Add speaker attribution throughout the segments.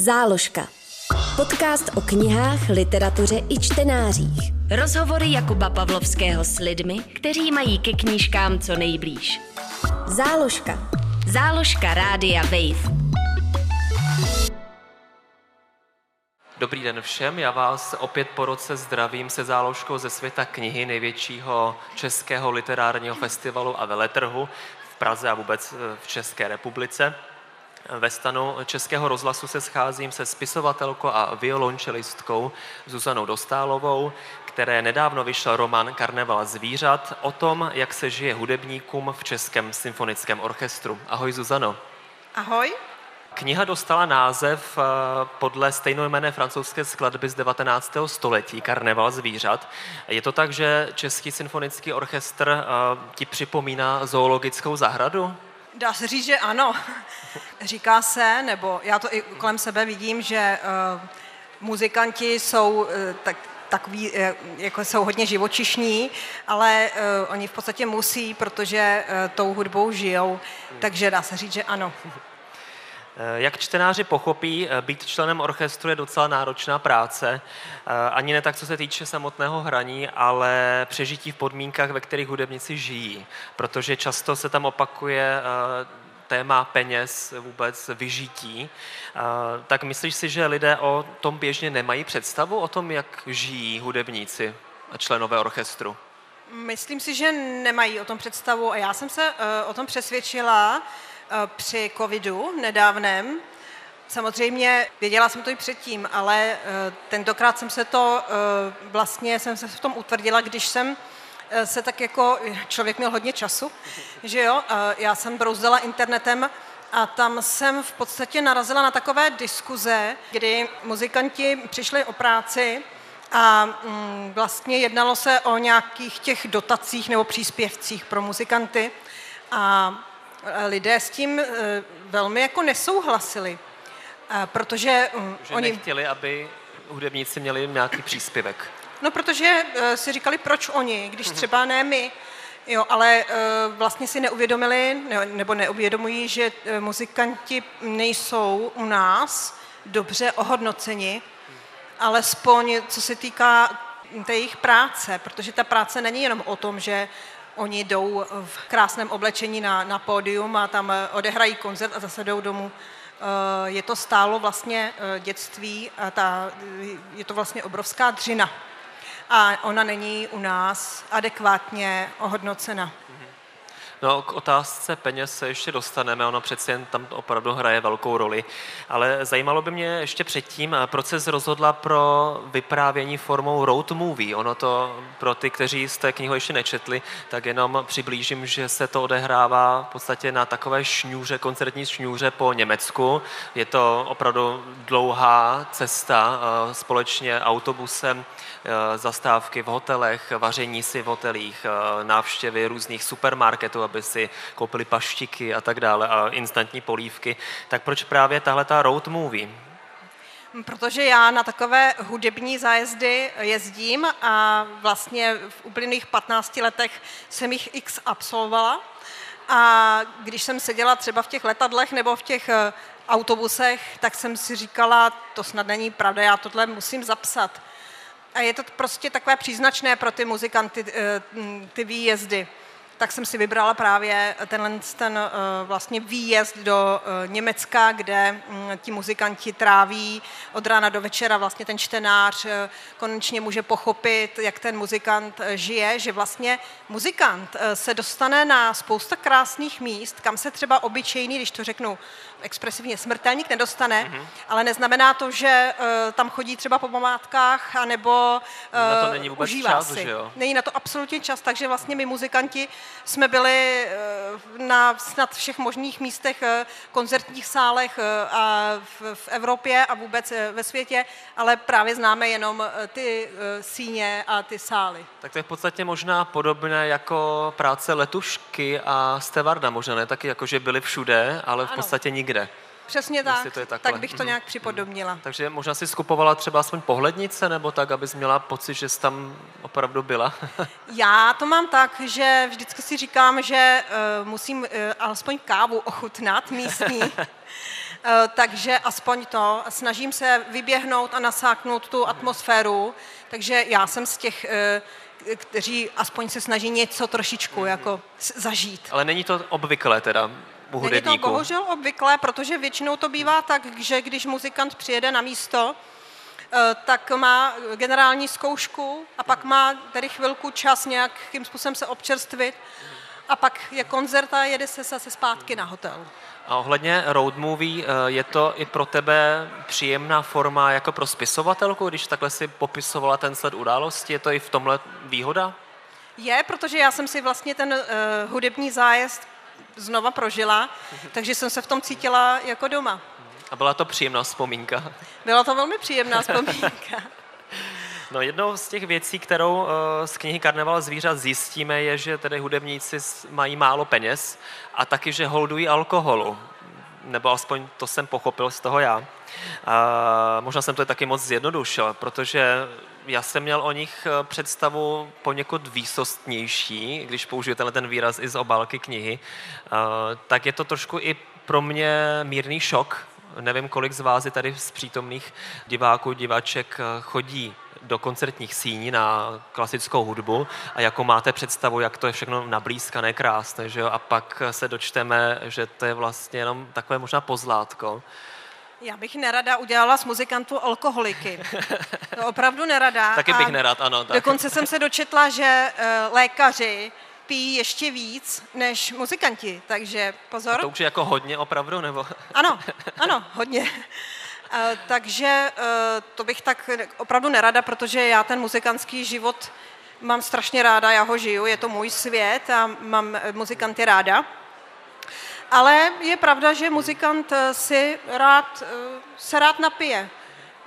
Speaker 1: Záložka. Podcast o knihách, literatuře i čtenářích. Rozhovory Jakuba Pavlovského s lidmi, kteří mají ke knížkám co nejblíž. Záložka. Záložka Rádia Wave.
Speaker 2: Dobrý den všem, já vás opět po roce zdravím se záložkou ze světa knihy největšího českého literárního festivalu a veletrhu v Praze a vůbec v České republice. Ve stanu Českého rozhlasu se scházím se spisovatelkou a violončelistkou Zuzanou Dostálovou, které nedávno vyšel román Karneval zvířat o tom, jak se žije hudebníkům v Českém symfonickém orchestru. Ahoj Zuzano.
Speaker 3: Ahoj.
Speaker 2: Kniha dostala název eh, podle stejnojmené francouzské skladby z 19. století Karneval zvířat. Je to tak, že Český symfonický orchestr eh, ti připomíná zoologickou zahradu?
Speaker 3: Dá se říct, že ano. Říká se, nebo já to i kolem sebe vidím, že uh, muzikanti jsou uh, tak, takový, uh, jako jsou hodně živočišní, ale uh, oni v podstatě musí, protože uh, tou hudbou žijou, takže dá se říct, že ano.
Speaker 2: Jak čtenáři pochopí, být členem orchestru je docela náročná práce. Ani ne tak, co se týče samotného hraní, ale přežití v podmínkách, ve kterých hudebníci žijí. Protože často se tam opakuje téma peněz, vůbec vyžití. Tak myslíš si, že lidé o tom běžně nemají představu, o tom, jak žijí hudebníci a členové orchestru?
Speaker 3: Myslím si, že nemají o tom představu a já jsem se o tom přesvědčila při covidu nedávném. Samozřejmě věděla jsem to i předtím, ale tentokrát jsem se to vlastně jsem se v tom utvrdila, když jsem se tak jako, člověk měl hodně času, že jo, já jsem brouzdala internetem a tam jsem v podstatě narazila na takové diskuze, kdy muzikanti přišli o práci a mm, vlastně jednalo se o nějakých těch dotacích nebo příspěvcích pro muzikanty a lidé s tím e, velmi jako nesouhlasili, protože
Speaker 2: mm, že oni... nechtěli, aby hudebníci měli nějaký příspěvek.
Speaker 3: No, protože uh, si říkali, proč oni, když mhm. třeba ne my. Jo, ale uh, vlastně si neuvědomili, ne, nebo neuvědomují, že muzikanti nejsou u nás dobře ohodnoceni, alespoň co se týká té jejich práce, protože ta práce není jenom o tom, že oni jdou v krásném oblečení na, na pódium a tam odehrají koncert a zase jdou domů. Je to stálo vlastně dětství a ta, je to vlastně obrovská dřina a ona není u nás adekvátně ohodnocena.
Speaker 2: No, k otázce peněz se ještě dostaneme, ono přeci jen tam opravdu hraje velkou roli. Ale zajímalo by mě ještě předtím, proč se rozhodla pro vyprávění formou road movie. Ono to pro ty, kteří jste knihu ještě nečetli, tak jenom přiblížím, že se to odehrává v podstatě na takové šňůře, koncertní šňůře po Německu. Je to opravdu dlouhá cesta eh, společně autobusem, eh, zastávky v hotelech, vaření si v hotelích, eh, návštěvy různých supermarketů aby si koupili paštiky a tak dále a instantní polívky. Tak proč právě tahle ta road movie?
Speaker 3: Protože já na takové hudební zájezdy jezdím a vlastně v uplynulých 15 letech jsem jich x absolvovala. A když jsem seděla třeba v těch letadlech nebo v těch eh, autobusech, tak jsem si říkala, to snad není pravda, já tohle musím zapsat. A je to prostě takové příznačné pro ty muzikanty, eh, ty výjezdy tak jsem si vybrala právě tenhle ten eh, vlastně výjezd do eh, Německa, kde mm, ti muzikanti tráví od rána do večera vlastně ten čtenář eh, konečně může pochopit, jak ten muzikant žije, že vlastně muzikant se dostane na spousta krásných míst, kam se třeba obyčejný, když to řeknu expresivně, smrtelník nedostane, mm-hmm. ale neznamená to, že tam chodí třeba po památkách, anebo
Speaker 2: na to není vůbec
Speaker 3: užívá
Speaker 2: čas,
Speaker 3: si.
Speaker 2: Že jo?
Speaker 3: Není na to absolutně čas, takže vlastně my muzikanti jsme byli eh, na snad všech možných místech, eh, koncertních sálech eh, a v, v Evropě a vůbec ve světě, ale právě známe jenom ty síně a ty sály.
Speaker 2: Tak to je v podstatě možná podobné jako práce letušky a stevarda, možná ne taky, jako že byli všude, ale v podstatě nikde.
Speaker 3: Přesně tak, to je tak bych to nějak připodobnila.
Speaker 2: Mm. Takže možná si skupovala třeba aspoň pohlednice, nebo tak, abys měla pocit, že jsi tam opravdu byla?
Speaker 3: Já to mám tak, že vždycky si říkám, že uh, musím uh, alespoň kávu ochutnat místní. Eh, takže aspoň to. Snažím se vyběhnout a nasáknout tu atmosféru, takže já jsem z těch kteří aspoň se snaží něco trošičku jako zažít.
Speaker 2: Ale není to obvyklé teda hudebníků?
Speaker 3: Není to bohužel obvyklé, protože většinou to bývá tak, že když muzikant přijede na místo, eh, tak má generální zkoušku a pak má tady chvilku čas nějakým způsobem se občerstvit a pak je koncert a jede se zase zpátky na hotel.
Speaker 2: A ohledně road movie, eh, je to i pro tebe příjemná forma jako pro spisovatelku, když takhle si popisovala ten sled události, je to i v tomhle výhoda?
Speaker 3: Je, protože já jsem si vlastně ten uh, hudební zájezd znova prožila, takže jsem se v tom cítila jako doma.
Speaker 2: A byla to příjemná vzpomínka?
Speaker 3: Byla to velmi příjemná vzpomínka.
Speaker 2: No jednou z těch věcí, kterou eh, z knihy Karneval zvířat zjistíme, je, že tedy hudebníci mají málo peněz a taky, že holdují alkoholu. Nebo aspoň to jsem pochopil z toho já. A možná jsem to taky moc zjednodušil, protože já jsem měl o nich eh, představu poněkud výsostnější, když použiju tenhle ten výraz i z obálky knihy, tak je to trošku i pro mě mírný šok. Nevím, kolik z vás je tady z přítomných diváků, diváček eh, chodí do koncertních síní na klasickou hudbu a jako máte představu, jak to je všechno nablízkané, krásné, že jo? a pak se dočteme, že to je vlastně jenom takové možná pozlátko.
Speaker 3: Já bych nerada udělala z muzikantů alkoholiky. To opravdu nerada.
Speaker 2: Taky bych nerad, ano. Tak.
Speaker 3: Dokonce jsem se dočetla, že uh, lékaři pijí ještě víc než muzikanti, takže pozor. A
Speaker 2: to už je jako hodně opravdu, nebo?
Speaker 3: Ano, ano, hodně. Eh, takže eh, to bych tak opravdu nerada, protože já ten muzikantský život mám strašně ráda, já ho žiju, je to můj svět a mám eh, muzikanty ráda. Ale je pravda, že muzikant si rád, se rád napije.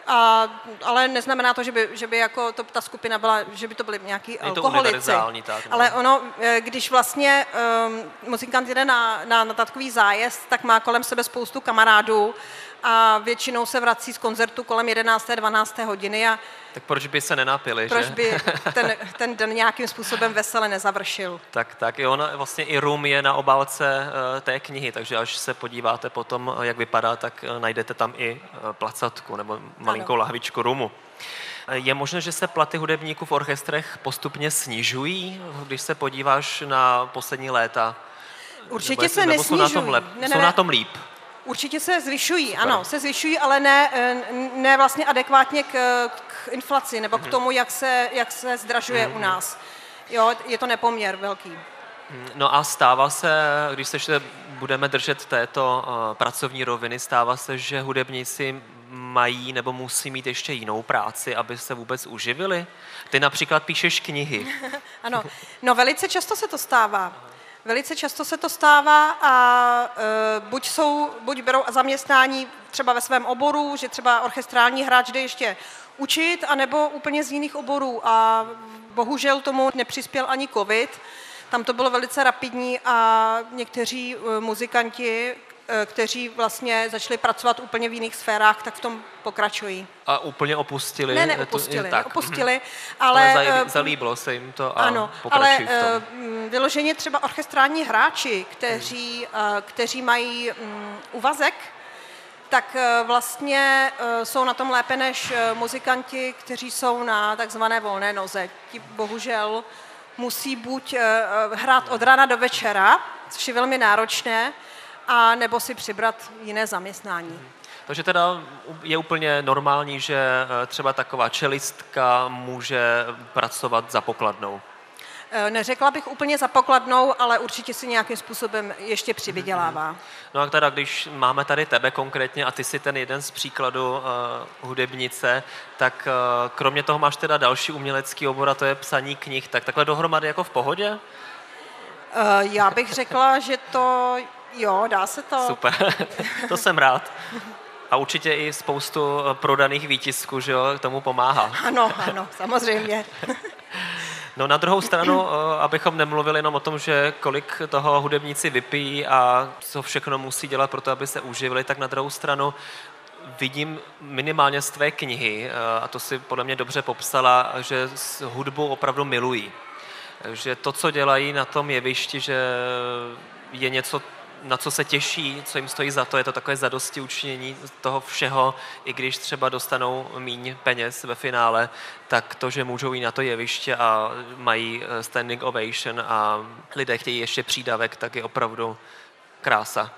Speaker 3: A, ale neznamená to, že by, že by jako to, ta skupina byla, že by to byly nějaký
Speaker 2: to
Speaker 3: alkoholici.
Speaker 2: Tak, no.
Speaker 3: Ale ono, když vlastně um, muzikant jde na, na, na takový zájezd, tak má kolem sebe spoustu kamarádů a většinou se vrací z koncertu kolem 11. 12. hodiny. A
Speaker 2: tak proč by se nenapili,
Speaker 3: proč
Speaker 2: že?
Speaker 3: by ten, ten den nějakým způsobem vesele nezavršil?
Speaker 2: Tak, tak. I on, vlastně i rum je na obálce uh, té knihy, takže až se podíváte potom, jak vypadá, tak uh, najdete tam i placatku nebo malinkou ano. lahvičku rumu. Je možné, že se platy hudebníků v orchestrech postupně snižují, když se podíváš na poslední léta?
Speaker 3: Určitě se nebo nesnižují.
Speaker 2: Jsou na tom, lep, ne, ne, jsou na tom líp?
Speaker 3: Určitě se zvyšují, Super. ano, se zvyšují, ale ne, eh, ne vlastně adekvátně k, k inflaci nebo k mhm. tomu, jak se, jak se zdražuje u nás. Jo, je to nepoměr velký.
Speaker 2: Mhm. No a stává se, když se ještě budeme držet této uh, pracovní roviny, stává se, že hudebníci mají nebo musí mít ještě jinou práci, aby se vůbec uživili? Ty například píšeš knihy.
Speaker 3: ano, no velice často se to stává. Velice často se to stává a e, buď, jsou, buď berou zaměstnání třeba ve svém oboru, že třeba orchestrální hráč jde ještě učit, anebo úplně z jiných oborů. A bohužel tomu nepřispěl ani covid. Tam to bylo velice rapidní a někteří e, muzikanti, Eh, kteří vlastně začali pracovat úplně v jiných sférách, tak v tom pokračují.
Speaker 2: A úplně opustili?
Speaker 3: Ne, neopustili, to, opustili, ale...
Speaker 2: ale eh, zalíbilo se jim to a
Speaker 3: ano, ale v tom. Eh, vyloženě třeba orchestrální hráči, kteří, hmm. kteří mají um, uvazek, tak vlastně jsou na tom lépe než muzikanti, kteří jsou na takzvané volné noze. Ti bohužel musí buď hrát od rána do večera, což je velmi náročné, a nebo si přibrat jiné zaměstnání.
Speaker 2: Takže teda je úplně normální, že eh, třeba taková čelistka může pracovat za pokladnou.
Speaker 3: Eh, neřekla bych úplně za pokladnou, ale určitě si nějakým způsobem ještě přivydělává.
Speaker 2: No a teda, když máme tady tebe konkrétně a ty si ten jeden z příkladů uh, hudebnice, tak uh, kromě toho máš teda další umělecký obor a to je psaní knih, tak takhle dohromady jako v pohodě?
Speaker 3: Uh, já bych řekla, že to Jo, dá se to.
Speaker 2: Super, to jsem rád. A určitě i spoustu eh, prodaných výtisků, že jo, tomu pomáhá.
Speaker 3: Ano, ano, samozřejmě.
Speaker 2: No na druhou stranu, eh, abychom nemluvili jenom o tom, že kolik toho hudebníci vypijí a co všechno musí dělat pro to, aby se uživili, tak na druhou stranu vidím minimálně z tvé knihy, eh, a to si podle mě dobře popsala, že hudbu opravdu milují. Že to, co dělají na tom jevišti, že je něco na co se těší, co jim stojí za to, je to takové zadosti učinění toho všeho, i když třeba dostanou míň peněz ve finále, tak to, že můžou jít na to jeviště a mají eh, standing ovation a lidé chtějí ještě přídavek, tak je opravdu krása.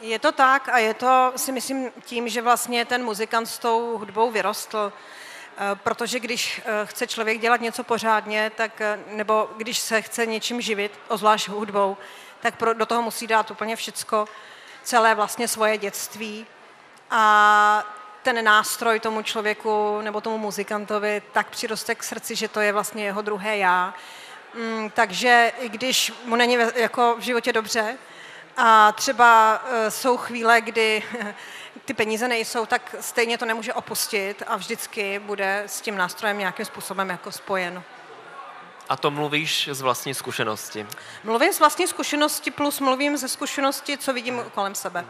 Speaker 3: Je to tak a je to si myslím tím, že vlastně ten muzikant s tou hudbou vyrostl, eh, protože když eh, chce člověk dělat něco pořádně, tak, nebo když se chce něčím živit, ozvlášť hudbou, tak pro, do toho musí dát úplně všecko, celé vlastně svoje dětství a ten nástroj tomu člověku nebo tomu muzikantovi tak přiroste k srdci, že to je vlastně jeho druhé já. Mm, takže i když mu není jako v životě dobře, a třeba e, jsou chvíle, kdy ty peníze nejsou, tak stejně to nemůže opustit a vždycky bude s tím nástrojem nějakým způsobem jako spojen.
Speaker 2: A to mluvíš z vlastní zkušenosti?
Speaker 3: Mluvím z vlastní zkušenosti plus mluvím ze zkušenosti, co vidím kolem sebe.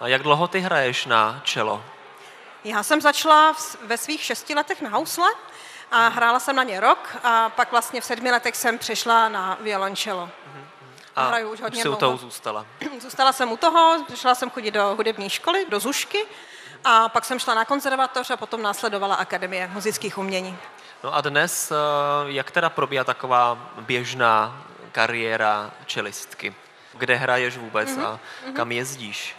Speaker 2: A jak dlouho ty hraješ na čelo?
Speaker 3: Já jsem začala ve svých šesti letech na housle a hrála jsem na ně rok a pak vlastně v sedmi letech jsem přešla na violončelo.
Speaker 2: A hraju už hodně jsi u toho zůstala?
Speaker 3: Zůstala jsem u toho, šla jsem chodit do hudební školy, do Zušky a pak jsem šla na konzervatoř a potom následovala Akademie muzických umění.
Speaker 2: No a dnes, eh, jak teda probíhá taková běžná kariéra čelistky? Kde hraješ vůbec mm-hmm. a mhm. kam jezdíš?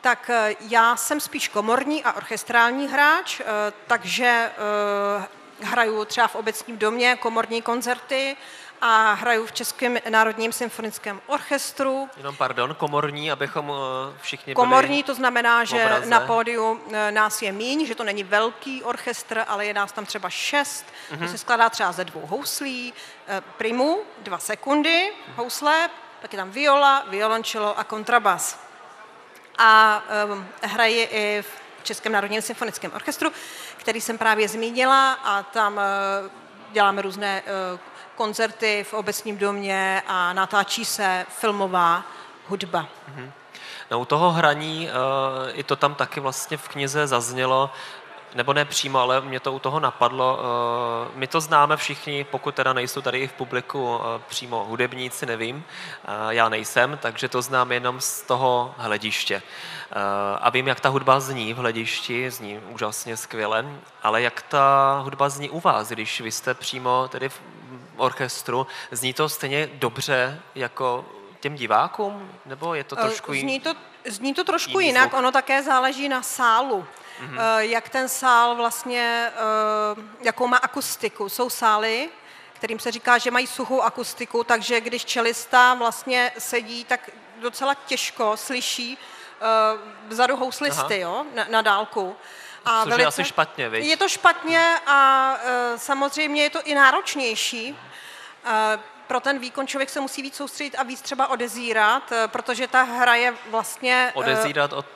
Speaker 3: Tak eh, já jsem spíš komorní a orchestrální hráč, eh, takže hraju třeba v obecním domě komorní koncerty, a hraju v Českém národním symfonickém orchestru.
Speaker 2: Jenom pardon, komorní, abychom eh, všichni
Speaker 3: Komorní to znamená, že na pódiu eh, nás je míň, že to není velký orchestr, ale je nás tam třeba šest. Mm-hmm. To mhm. se skládá třeba ze dvou houslí, eh, primu, dva sekundy, housle, pak je tam viola, violončelo a kontrabas. A um, hraje i v Českém národním symfonickém orchestru, který jsem právě zmínila a tam uh, děláme různé uh, koncerty v obecním domě a natáčí se filmová hudba. Mm-hmm.
Speaker 2: No u toho hraní, uh, i to tam taky vlastně v knize zaznělo, nebo ne přímo, ale mě to u toho napadlo. Uh, my to známe všichni, pokud teda nejsou tady i v publiku uh, přímo hudebníci, nevím. Já nejsem, takže to znám jenom z toho hlediště. A vím, jak ta hudba zní v hledišti, zní úžasně skvěle, ale jak ta hudba zní u vás, když vy jste přímo tedy orchestru. Zní to stejně dobře jako těm divákům? Nebo je to eh, trošku
Speaker 3: Zní to, zní to trošku jinak, zvuk? ono také záleží na sálu. Mm-hmm. Jak ten sál vlastně, eh, jakou má akustiku. Jsou sály, kterým se říká, že mají suchou akustiku, takže když čelista vlastně sedí, tak docela těžko slyší vzadu houslisty jo, na, na dálku.
Speaker 2: A Což velice, je asi špatně, viď?
Speaker 3: Je to špatně a uh, samozřejmě je to i náročnější. Uh, pro ten výkon člověk se musí víc soustředit a víc třeba odezírat, uh, protože ta hra je vlastně...
Speaker 2: Odezírat od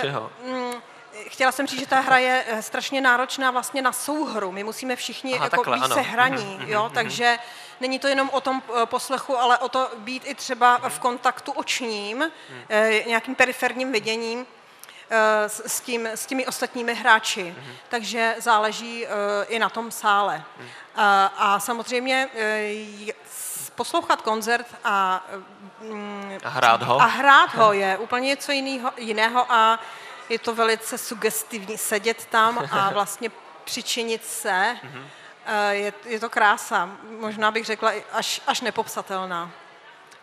Speaker 2: čeho?
Speaker 3: Uh, chtěla jsem říct, že ta hra je strašně náročná vlastně na souhru. My musíme všichni Aha, jako takhle, být se hraní, mm-hmm, jo? Mm-hmm. takže není to jenom o tom poslechu, ale o to být i třeba v kontaktu očním, mm. nějakým periferním viděním. Eh, s, tím, s těmi ostatními hráči. Mm-hmm. Takže záleží uh, i na tom sále. Mm. A, a samozřejmě uh, poslouchat koncert a,
Speaker 2: um, a hrát ho,
Speaker 3: a hrát ho je úplně něco jiného, jiného a je to velice sugestivní sedět tam a vlastně přičinit se. Mm-hmm. Uh, je, je to krása, možná bych řekla až, až nepopsatelná.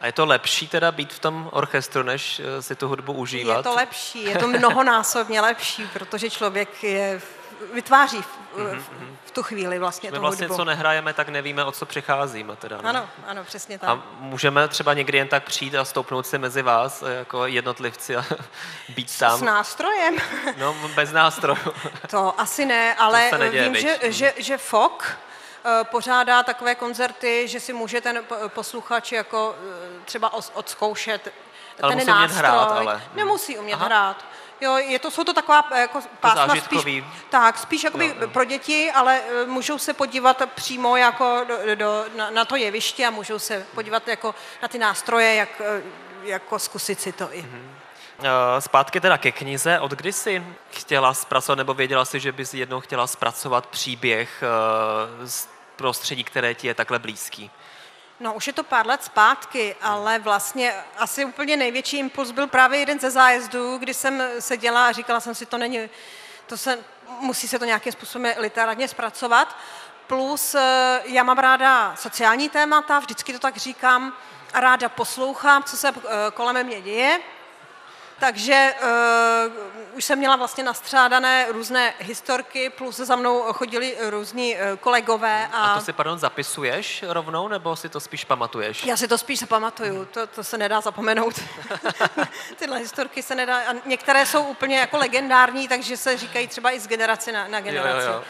Speaker 2: A je to lepší teda být v tom orchestru, než eh, si tu hudbu užívat?
Speaker 3: Je to lepší, je to mnohonásobně lepší, protože člověk je, vytváří v, mm-hmm. v tu chvíli vlastně
Speaker 2: My
Speaker 3: tu
Speaker 2: vlastně,
Speaker 3: hudbu.
Speaker 2: co nehrajeme, tak nevíme, o co přicházíme. Teda,
Speaker 3: ne? Ano, ano, přesně tak.
Speaker 2: A můžeme třeba někdy jen tak přijít a stoupnout si mezi vás eh, jako jednotlivci a být tam?
Speaker 3: S nástrojem?
Speaker 2: No, bez nástrojů.
Speaker 3: to asi ne, ale vím, že, že, že FOK, pořádá takové koncerty, že si může ten posluchač jako eh, třeba odzkoušet
Speaker 2: ale
Speaker 3: ten nástroj.
Speaker 2: hrát, ale...
Speaker 3: Nemusí umět Aha. hrát. Jo, je to, jsou to taková eh, jako pásma spíš, tak, spíš jakoby jo, pro děti, ale můžou se podívat přímo jako do, do, na, na to jeviště a můžou se podívat jako na ty nástroje, jak, jako zkusit si to i. Mm-hmm.
Speaker 2: Zpátky teda ke knize. Od kdy jsi chtěla zpracovat, nebo věděla jsi, že bys jednou chtěla zpracovat příběh z prostředí, které ti je takhle blízký?
Speaker 3: No, už je to pár let zpátky, ale vlastně asi úplně největší impuls byl právě jeden ze zájezdů, kdy jsem seděla a říkala jsem si, to není, to se, musí se to nějakým způsobem literárně zpracovat. Plus eh, já mám ráda sociální témata, vždycky to tak říkám, a ráda poslouchám, co se eh, kolem mě děje. Takže uh, už jsem měla vlastně nastřádané různé historky, plus za mnou chodili různí uh, kolegové.
Speaker 2: A... a to si, pardon, zapisuješ rovnou, nebo si to spíš pamatuješ?
Speaker 3: Já si to spíš zapamatuju, to, to se nedá zapomenout. Tyhle historky se nedá, a některé jsou úplně jako legendární, takže se říkají třeba i z generace na, na generaci. Jo, jo.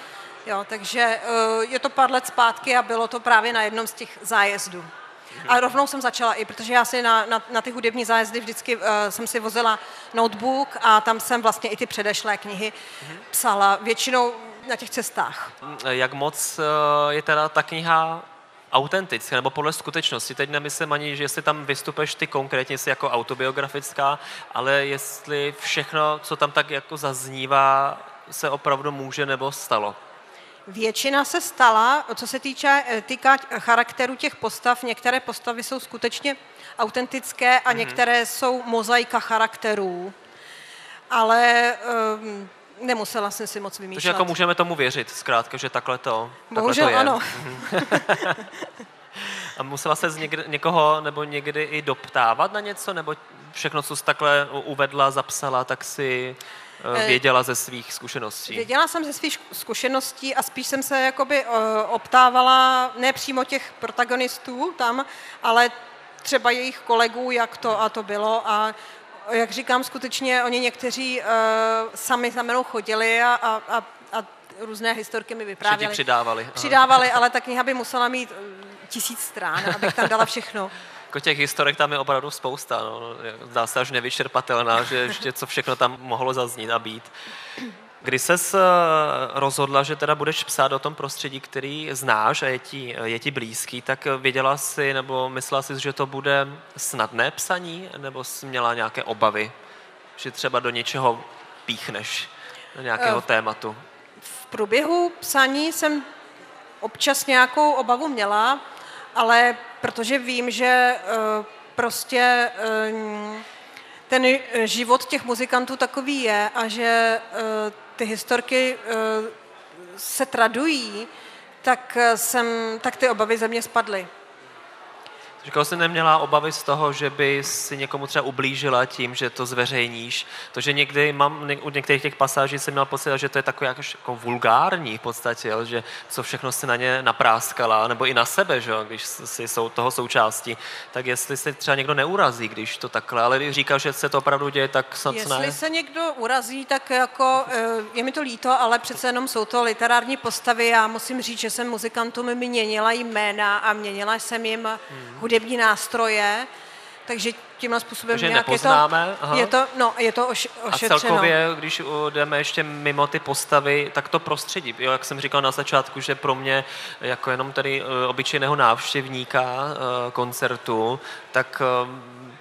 Speaker 3: Jo, takže uh, je to pár let zpátky a bylo to právě na jednom z těch zájezdů. A rovnou jsem začala i, protože já si na, na, na ty hudební zájezdy vždycky uh, jsem si vozila notebook a tam jsem vlastně i ty předešlé knihy psala, většinou na těch cestách.
Speaker 2: Jak moc uh, je teda ta kniha autentická, nebo podle skutečnosti. Teď nemyslím ani, že jestli tam vystupeš ty konkrétně jsi jako autobiografická, ale jestli všechno, co tam tak jako zaznívá, se opravdu může nebo stalo.
Speaker 3: Většina se stala, co se týče, eh, týká charakteru těch postav. Některé postavy jsou skutečně autentické a mm-hmm. některé jsou mozaika charakterů. Ale um, nemusela jsem si moc vymýšlet.
Speaker 2: Takže jako můžeme tomu věřit, zkrátka, že takhle to,
Speaker 3: Bohužel
Speaker 2: takhle
Speaker 3: to je. ano.
Speaker 2: Mhm. a musela se z někde, někoho nebo někdy i doptávat na něco, nebo všechno, co jsi takhle uvedla, zapsala, tak si věděla ze svých zkušeností?
Speaker 3: Věděla jsem ze svých zkušeností a spíš jsem se jakoby eh, optávala ne přímo těch protagonistů tam, ale třeba jejich kolegů, jak to a to bylo a jak říkám, skutečně oni někteří uh, sami za mnou chodili a, a, a, a různé historky mi vyprávěli.
Speaker 2: přidávali.
Speaker 3: Přidávali, ale ta kniha by musela mít tisíc strán, abych tam dala všechno
Speaker 2: jako těch historek tam je opravdu spousta. No. Zdá se až nevyčerpatelná, že ještě co všechno tam mohlo zaznít a být. Kdy ses eh, rozhodla, že teda budeš psát o tom prostředí, který znáš a je ti, je ti blízký, tak věděla jsi nebo myslela jsi, že to bude snadné psaní, nebo jsi měla nějaké obavy, že třeba do něčeho píchneš, do nějakého uh, tématu?
Speaker 3: V průběhu psaní jsem občas nějakou obavu měla, ale protože vím, že uh, prostě uh, ten život těch muzikantů takový je a že uh, ty historky se tradují, tak, jsem, tak ty obavy ze mě spadly.
Speaker 2: Říkal jsi, neměla obavy z toho, že by si někomu třeba ublížila tím, že to zveřejníš. To, že někdy mám, u některých těch pasáží jsem měl pocit, že to je takové jako, jako vulgární v podstatě, že co všechno si na ně napráskala, nebo i na sebe, že, když si jsou toho součástí. Tak jestli se třeba někdo neurazí, když to takhle, ale říkal, že se to opravdu děje, tak snad
Speaker 3: Jestli
Speaker 2: ne.
Speaker 3: se někdo urazí, tak jako eh, je mi to líto, ale přece jenom jsou to literární postavy. Já musím říct, že jsem muzikantům měnila jména a měnila jsem jim hmm hudební nástroje, takže tímhle způsobem
Speaker 2: Takže
Speaker 3: nějak
Speaker 2: nepoznáme,
Speaker 3: je to, aha. je to, no, je to oš, ošetřeno.
Speaker 2: A celkově, když jdeme ještě mimo ty postavy, tak to prostředí, jo, jak jsem říkal na začátku, že pro mě jako jenom tady eh, obyčejného návštěvníka eh, koncertu, tak eh,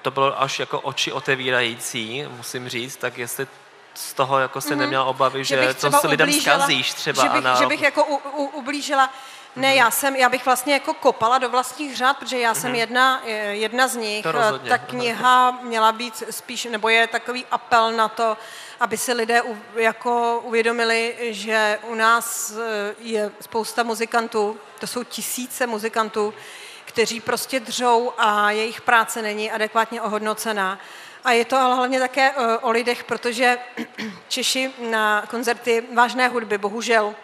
Speaker 2: to bylo až jako oči otevírající, musím říct, tak jestli z toho jako se mm-hmm. neměla obavy, že, že to s lidem zkazíš třeba.
Speaker 3: Že bych, a na... že bych jako u, u, ublížila. Ne, já jsem, já bych vlastně jako kopala do vlastních řád, protože já jsem mhm. jedna, jedna z nich. Ta kniha měla být spíš, nebo je takový apel na to, aby si lidé u, jako uvědomili, že u nás eh, je spousta muzikantů, to jsou tisíce muzikantů, kteří prostě dřou a jejich práce není adekvátně ohodnocená. A je to ale hlavně také eh, o lidech, protože Češi na koncerty vážné hudby bohužel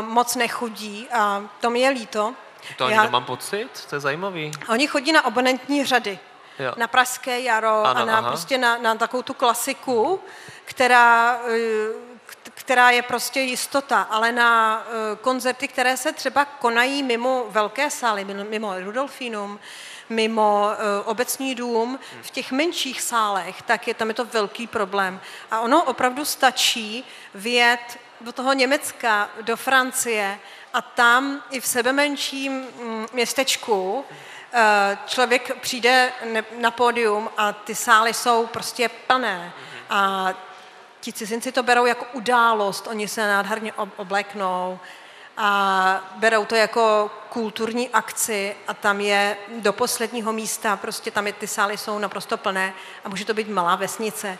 Speaker 3: moc nechodí a to mi je líto.
Speaker 2: To ani Já... nemám pocit, to je zajímavý.
Speaker 3: Oni chodí na abonentní řady. Jo. Na Pražské jaro ano, a na, prostě na, na takovou tu klasiku, která, eh, která je prostě jistota, ale na eh, koncerty, které se třeba konají mimo velké sály, mimo Rudolfinum, mimo uh, obecní dům, v těch menších sálech, tak je tam je to velký problém. A ono opravdu stačí vět do toho Německa, do Francie a tam i v sebe menším mm, městečku eh, člověk přijde na pódium a ty sály jsou prostě plné. A ti cizinci to berou jako událost, oni se nádherně obléknou a, a berou to jako kulturní akci a tam je do posledního místa, prostě tam je, ty sály jsou naprosto plné a může to být malá vesnice.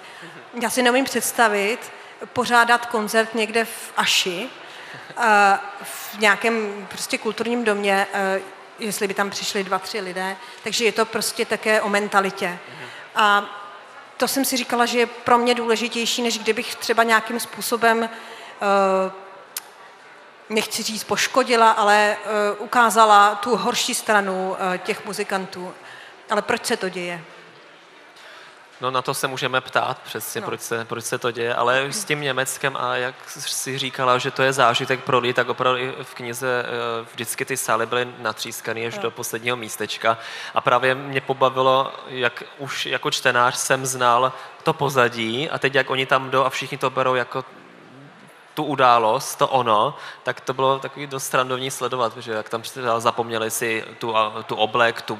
Speaker 3: Já si neumím představit pořádat koncert někde v Aši, eh, v nějakém prostě kulturním domě, eh, jestli by tam přišli dva, tři lidé. Takže je to prostě také o mentalitě. A to jsem si říkala, že je pro mě důležitější, než kdybych třeba nějakým způsobem uh, nechci říct poškodila, ale ukázala tu horší stranu těch muzikantů. Ale proč se to děje?
Speaker 2: No na to se můžeme ptát přesně, no. proč, se, proč se to děje, ale s tím Německem a jak si říkala, že to je zážitek pro lidi, tak opravdu i v knize vždycky ty sály byly natřískané až no. do posledního místečka a právě mě pobavilo, jak už jako čtenář jsem znal to pozadí a teď jak oni tam jdou a všichni to berou jako tu událost, to ono, tak to bylo takový dost strandovní sledovat, že jak tam zapomněli si tu, tu oblek, tu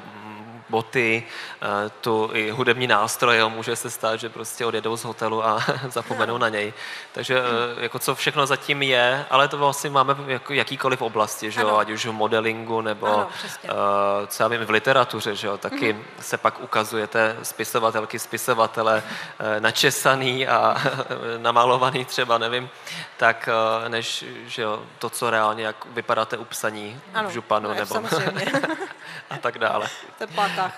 Speaker 2: boty, eh, tu i hudební nástroje, jo, může se stát, že prostě odjedou z hotelu a zapomenou na něj. Takže eh, jako co všechno zatím je, ale to vlastně máme jako jakýkoliv oblasti, že jo, ať už v modelingu nebo ano, co já vím, v literatuře, že jo, taky mm-hmm. se pak ukazujete spisovatelky, spisovatele načesaný a namalovaný třeba, nevím, tak než že jo, to, co reálně, jak vypadáte u psaní ano, v županu no, nebo a tak dále.
Speaker 3: To je.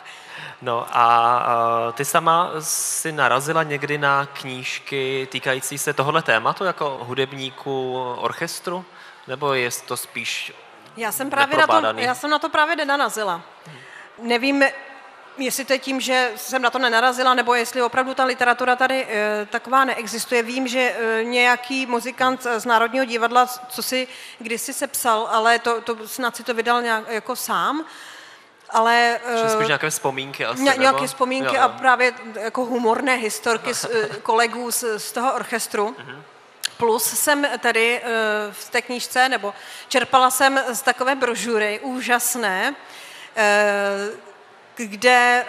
Speaker 2: No a ty sama si narazila někdy na knížky týkající se tohohle tématu jako hudebníku orchestru? Nebo je to spíš
Speaker 3: já jsem, právě na to, já jsem na to právě nenarazila. Nevím, jestli to je tím, že jsem na to nenarazila, nebo jestli opravdu ta literatura tady e, taková neexistuje. Vím, že e, nějaký muzikant z Národního divadla, co si kdysi se psal, ale to, to snad si to vydal nějak jako sám, ale...
Speaker 2: Že spíš eh, nějaké vzpomínky asi,
Speaker 3: ně, Nějaké vzpomínky jo, a právě jako humorné historky z, eh, kolegů z, z toho orchestru. Mm-hmm. Plus jsem tady eh, v té knížce, nebo čerpala jsem z takové brožury úžasné, kde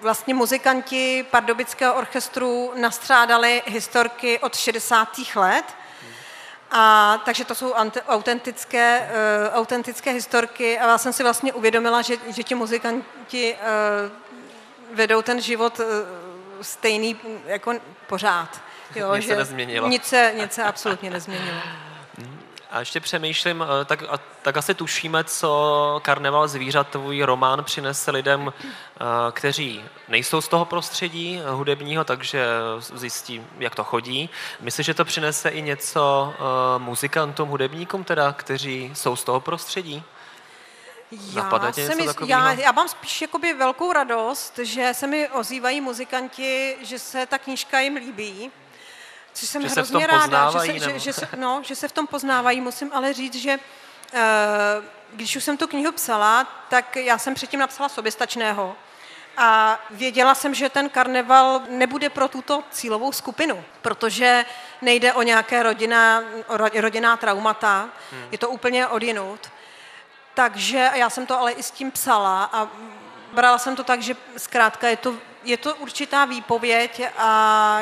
Speaker 3: vlastně muzikanti pardobického orchestru nastřádali historky od 60. let a, takže to jsou autentické, uh, autentické historky a já jsem si vlastně uvědomila, že, že ti muzikanti uh, vedou ten život uh, stejný jako pořád.
Speaker 2: Jo, nic že se nezměnilo.
Speaker 3: Nic se, nic se absolutně nezměnilo.
Speaker 2: A ještě přemýšlím, eh, tak, tak asi tušíme, co Karneval zvířat, tvůj román přinese lidem, eh, kteří nejsou z toho prostředí hudebního, takže zjistí, jak to chodí. Myslíš, že to přinese i něco eh, muzikantům, hudebníkům, teda, kteří jsou z toho prostředí?
Speaker 3: Já, se mi, já, já mám spíš jakoby velkou radost, že se mi ozývají muzikanti, že se ta knížka jim líbí Což jsem
Speaker 2: že
Speaker 3: hrozně
Speaker 2: se
Speaker 3: v tom
Speaker 2: ráda,
Speaker 3: že se, že, že, se, no, že se v tom poznávají. Musím ale říct, že uh, když už jsem tu knihu psala, tak já jsem předtím napsala soběstačného. A věděla jsem, že ten karneval nebude pro tuto cílovou skupinu, protože nejde o nějaké rodina, rodinná traumata, hmm. je to úplně odjinut. Takže já jsem to ale i s tím psala a brala jsem to tak, že zkrátka je to, je to určitá výpověď a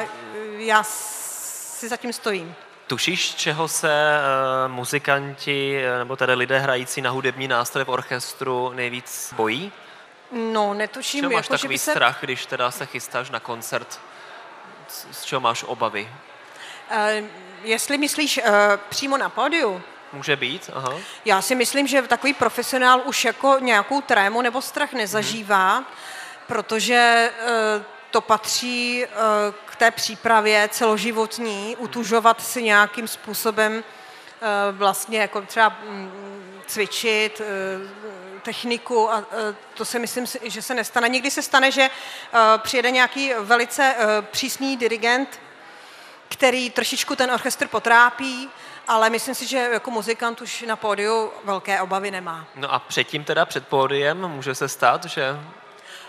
Speaker 3: já si zatím stojím.
Speaker 2: Tušíš, čeho se uh, muzikanti, eh, nebo tedy lidé hrající na hudební nástroje v orchestru nejvíc bojí?
Speaker 3: No, netuším.
Speaker 2: Čeho máš jako, takový se... strach, když teda se chystáš na koncert? Z čeho máš obavy?
Speaker 3: Uh, jestli myslíš uh, přímo na pódiu,
Speaker 2: Může být, aha.
Speaker 3: Já si myslím, že takový profesionál už jako nějakou trému nebo strach nezažívá, hmm. protože uh, to patří uh, té přípravě celoživotní utužovat si nějakým způsobem eh, vlastně jako třeba mm, cvičit eh, techniku a eh, to si myslím, že se nestane. Někdy se stane, že přijede nějaký velice přísný dirigent, který trošičku ten orchestr potrápí, ale myslím si, že jako muzikant už na pódiu velké obavy nemá.
Speaker 2: No a předtím teda, před pódiem, může se stát, že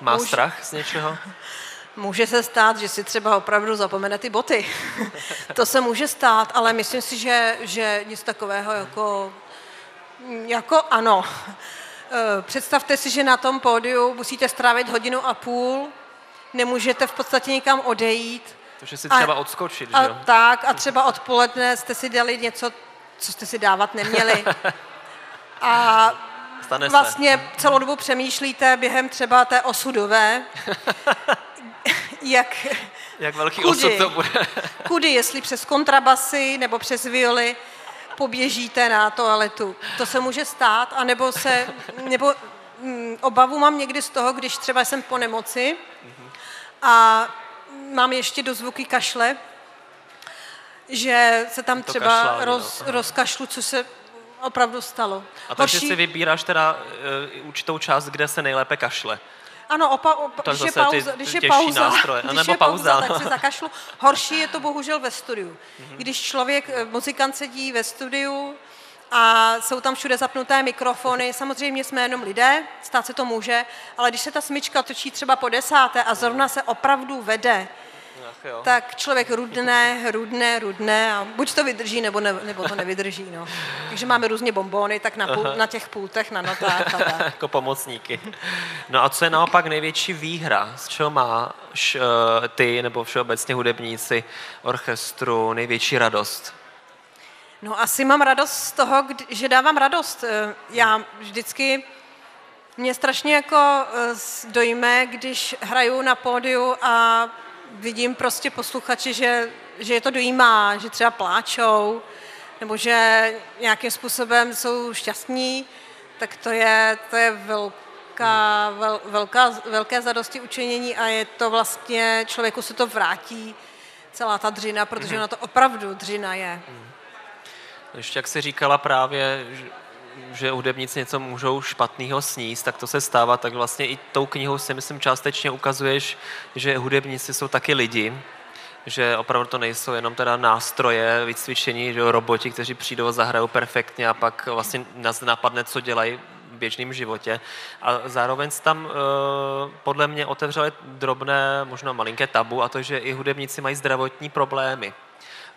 Speaker 2: má Může... strach z něčeho?
Speaker 3: Může se stát, že si třeba opravdu zapomene ty boty. to se může stát, ale myslím si, že, že nic takového jako, jako ano. Eh, představte si, že na tom pódiu musíte strávit hodinu a půl, nemůžete v podstatě nikam odejít.
Speaker 2: Takže si třeba a, odskočit,
Speaker 3: a, že jo? Tak, a třeba odpoledne jste si dali něco, co jste si dávat neměli. A
Speaker 2: Stane
Speaker 3: vlastně
Speaker 2: se.
Speaker 3: celou dobu přemýšlíte během třeba té osudové, jak,
Speaker 2: Jak velký
Speaker 3: kudy,
Speaker 2: osud to bude.
Speaker 3: kudy, jestli přes kontrabasy nebo přes violy poběžíte na toaletu. To se může stát, anebo se, nebo mm, obavu mám někdy z toho, když třeba jsem po nemoci a mám ještě do zvuky kašle, že se tam
Speaker 2: To
Speaker 3: třeba
Speaker 2: kašlání, no.
Speaker 3: roz, rozkašlu, co se opravdu stalo.
Speaker 2: A takže si vybíráš teda uh, určitou část, kde se nejlépe kašle.
Speaker 3: Ano, opa, opa, když, je
Speaker 2: ty
Speaker 3: pauza, když je pauza,
Speaker 2: nástroje.
Speaker 3: Když
Speaker 2: nebo
Speaker 3: je pauza,
Speaker 2: pauza,
Speaker 3: tak si zakašlu. Horší je to bohužel ve studiu.
Speaker 2: Mhm.
Speaker 3: Když člověk, eh, muzikant sedí ve studiu a jsou tam všude zapnuté mikrofony, samozřejmě jsme jenom lidé, stát se to může, ale když se ta smyčka točí třeba po desáté a zrovna se opravdu vede,
Speaker 2: Ach jo.
Speaker 3: tak člověk rudne, rudne, rudne a buď to vydrží, nebo, ne, nebo to nevydrží. No. Takže máme různě bombony, tak na, pul, na těch pultech, na notách a tak.
Speaker 2: jako pomocníky. No a co je naopak největší výhra? Z čeho máš uh, ty nebo všeobecně hudebníci orchestru největší radost?
Speaker 3: No asi mám radost z toho, že dávám radost. Eh, Já vždycky, mě strašně jako eh, dojme, když hraju na pódiu a vidím prostě posluchači, že, že je to dojímá, že třeba pláčou, nebo že nějakým způsobem jsou šťastní, tak to je, to je velká, vel, velká, velké zadosti učinění a je to vlastně, člověku se to vrátí, celá ta dřina, protože ona to opravdu dřina je.
Speaker 2: Ještě jak jsi říkala právě, že, hudebníci něco můžou špatného sníst, tak to se stává, tak vlastně i tou knihou si myslím částečně ukazuješ, že hudebníci jsou taky lidi, že opravdu to nejsou jenom teda nástroje, vycvičení, že roboti, kteří přijdou a zahrajou perfektně a pak vlastně nás napadne, co dělají v běžném životě. A zároveň tam eh, podle mě otevřeli drobné, možná malinké tabu a to, že i hudebníci mají zdravotní problémy.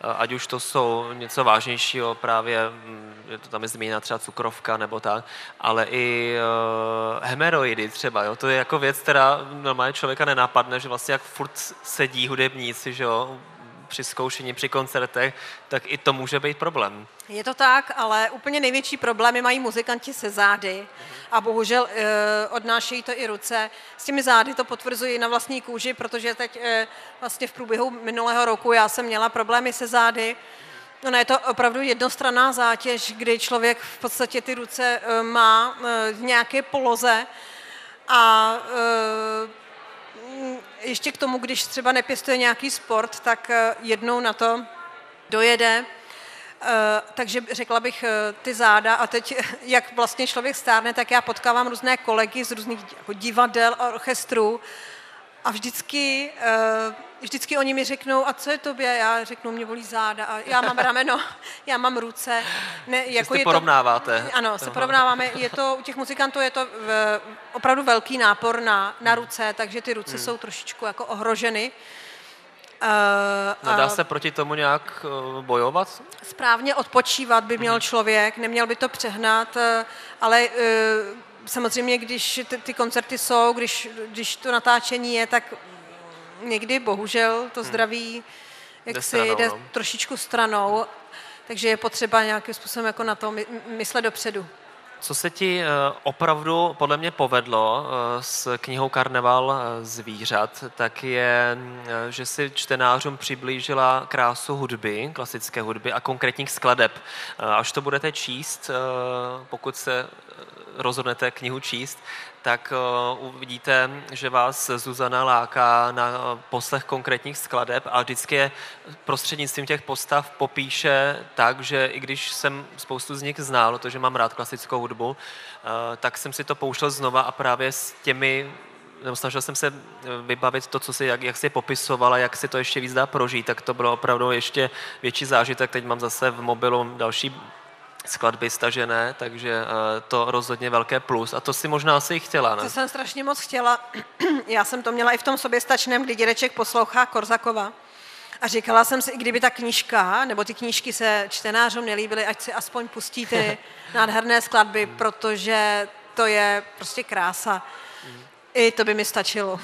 Speaker 2: Eh, ať už to jsou něco vážnějšího, právě mm, je to tam je zmíněna třeba cukrovka nebo tak, ale i uh, hemeroidy třeba, jo? to je jako věc, která normálně člověka nenapadne, že vlastně jak furt sedí hudebníci, že jo, při zkoušení, při koncertech, tak i to může být problém.
Speaker 3: Je to tak, ale úplně největší problémy mají muzikanti se zády a bohužel e, odnášejí to i ruce. S těmi zády to potvrzuji na vlastní kůži, protože teď e, vlastně v průběhu minulého roku já jsem měla problémy se zády. No, je to opravdu jednostranná zátěž, kdy člověk v podstatě ty ruce e, má v nějaké poloze a e, ještě k tomu, když třeba nepěstuje nějaký sport, tak eh, jednou na to dojede. Eh, Takže řekla bych eh, ty záda a teď, jak vlastně člověk stárne, tak já potkávám různé kolegy z různých jako divadel a orchestrů a vždycky, eh, vždycky oni mi řeknou, a co je tobě? Já řeknu, mě bolí záda a já mám rameno, já mám ruce. Ne,
Speaker 2: Jako
Speaker 3: je
Speaker 2: si
Speaker 3: to-
Speaker 2: porovnáváte.
Speaker 3: ano, se porovnáváme. Je to, u těch muzikantů je to v, opravdu velký nápor na, na ruce, takže ty ruce jsou trošičku jako ohroženy. Uh,
Speaker 2: No, dá se proti tomu nějak eh, bojovat?
Speaker 3: Správně odpočívat by měl člověk, neměl by to přehnat, eh, ale eh, samozřejmě, když ty, ty koncerty jsou, když, když to natáčení je, tak někdy bohužel to zdraví jak
Speaker 2: Jde
Speaker 3: si
Speaker 2: stranou,
Speaker 3: jde
Speaker 2: no.
Speaker 3: trošičku stranou, takže je potřeba nějakým způsobem jako na to my, myslet dopředu.
Speaker 2: Co se ti eh, opravdu podle mě povedlo eh, s knihou Karneval eh, zvířat, tak je, eh, že si čtenářům přiblížila krásu hudby, klasické hudby a konkrétních skladeb. Až to budete číst, pokud se rozhodnete knihu číst, tak eh, uvidíte, že vás Zuzana láká na eh, poslech konkrétních skladeb a vždycky je prostřednictvím těch postav popíše tak, že i když jsem spoustu z nich znal, protože mám rád klasickou hudbu, eh, tak jsem si to pouštěl znova a právě s těmi nebo snažil jsem se vybavit to, co si, jak, jak si popisovala, jak si to ještě víc dá prožít, tak to bylo opravdu ještě větší zážitek. Teď mám zase v mobilu další skladby stažené, takže eh, to rozhodně velké plus. A to si možná asi i chtěla,
Speaker 3: To
Speaker 2: ne?
Speaker 3: jsem strašně moc chtěla. Já jsem to měla i v tom soběstačném, kdy dědeček poslouchá Korzakova. A říkala jsem si, i kdyby ta knížka, nebo ty knížky se čtenářům nelíbily, ať si aspoň pustí ty nádherné skladby, protože to je prostě krása. I to by mi stačilo.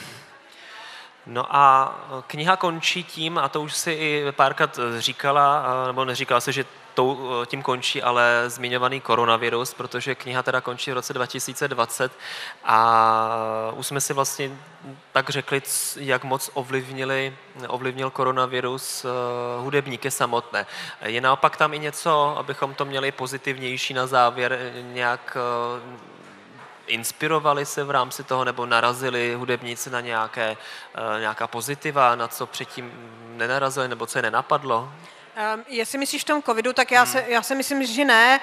Speaker 2: No a kniha končí tím, a to už si i párkrát říkala, a- nebo neříkala se, že tím končí ale zmiňovaný koronavirus, protože kniha teda končí v roce 2020 a už jsme si vlastně tak řekli, jak moc ovlivnili, ovlivnil koronavirus hudebníky samotné. Je naopak tam i něco, abychom to měli pozitivnější na závěr, nějak inspirovali se v rámci toho nebo narazili hudebníci na nějaké, eh, nějaká pozitiva, na co předtím nenarazili nebo co je nenapadlo?
Speaker 3: Um, jestli myslíš v tom covidu, tak já, hmm. se, já si myslím, že ne.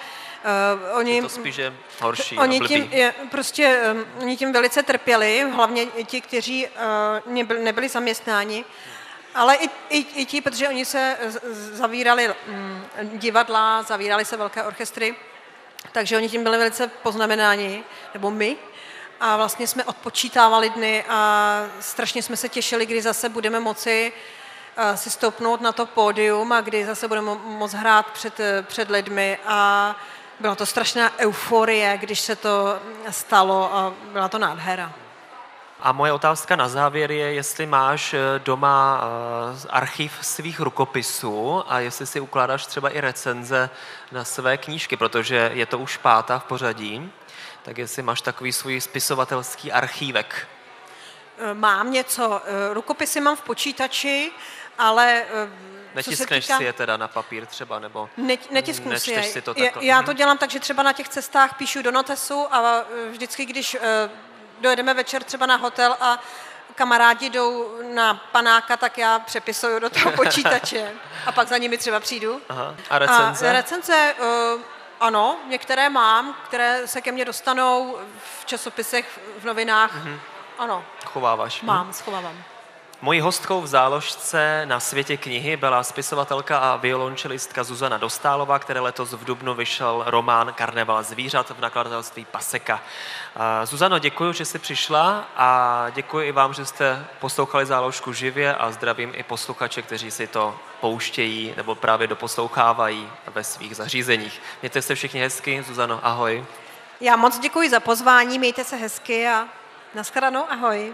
Speaker 2: Uh, oni, je to spíš je horší
Speaker 3: oni tím, je, prostě, um, oni tím velice trpěli, hlavně ti, kteři uh, nebyli, nebyli zaměstnáni, ale i, i, i ti, protože oni se zavírali um, divadla, zavírali se velké orchestry, takže oni tím byli velice poznamenáni, nebo my, a vlastně jsme odpočítávali dny a strašně jsme se těšili, kdy zase budeme moci eh, si stoupnout na to pódium a kdy zase budeme moct hrát před, před lidmi a byla to strašná euforie, když se to stalo a byla to nádhera.
Speaker 2: A moje otázka na závěr je, jestli máš eh, doma eh, archiv svých rukopisů a jestli si ukládáš třeba i recenze na své knížky, protože je to už pátá v pořadí, tak jestli máš takový svůj spisovatelský archívek.
Speaker 3: Eh, mám něco. Rukopisy mám v počítači, ale
Speaker 2: Netiskneš týká... si je teda na papír třeba, nebo
Speaker 3: Net, netisknu si je. Si to takhle. Já to dělám tak, že třeba na těch cestách píšu do notesu a vždycky, když dojedeme večer třeba na hotel a kamarádi jdou na panáka, tak já přepisuju do toho počítače a pak za nimi třeba přijdu.
Speaker 2: Aha. A recenze?
Speaker 3: A recenze, ano, některé mám, které se ke mně dostanou v časopisech, v novinách. Mm-hmm. Ano.
Speaker 2: Chováváš?
Speaker 3: Mám, hm? schovávám.
Speaker 2: Mojí hostkou v záložce na světě knihy byla spisovatelka a violončelistka Zuzana Dostálová, které letos v Dubnu vyšel román Karneval zvířat v nakladatelství Paseka. Zuzano, děkuji, že jsi přišla a děkuji i vám, že jste poslouchali záložku živě a zdravím i posluchače, kteří si to pouštějí nebo právě doposlouchávají ve svých zařízeních. Mějte se všichni hezky. Zuzano, ahoj.
Speaker 3: Já moc děkuji za pozvání, mějte se hezky a nashledanou, ahoj.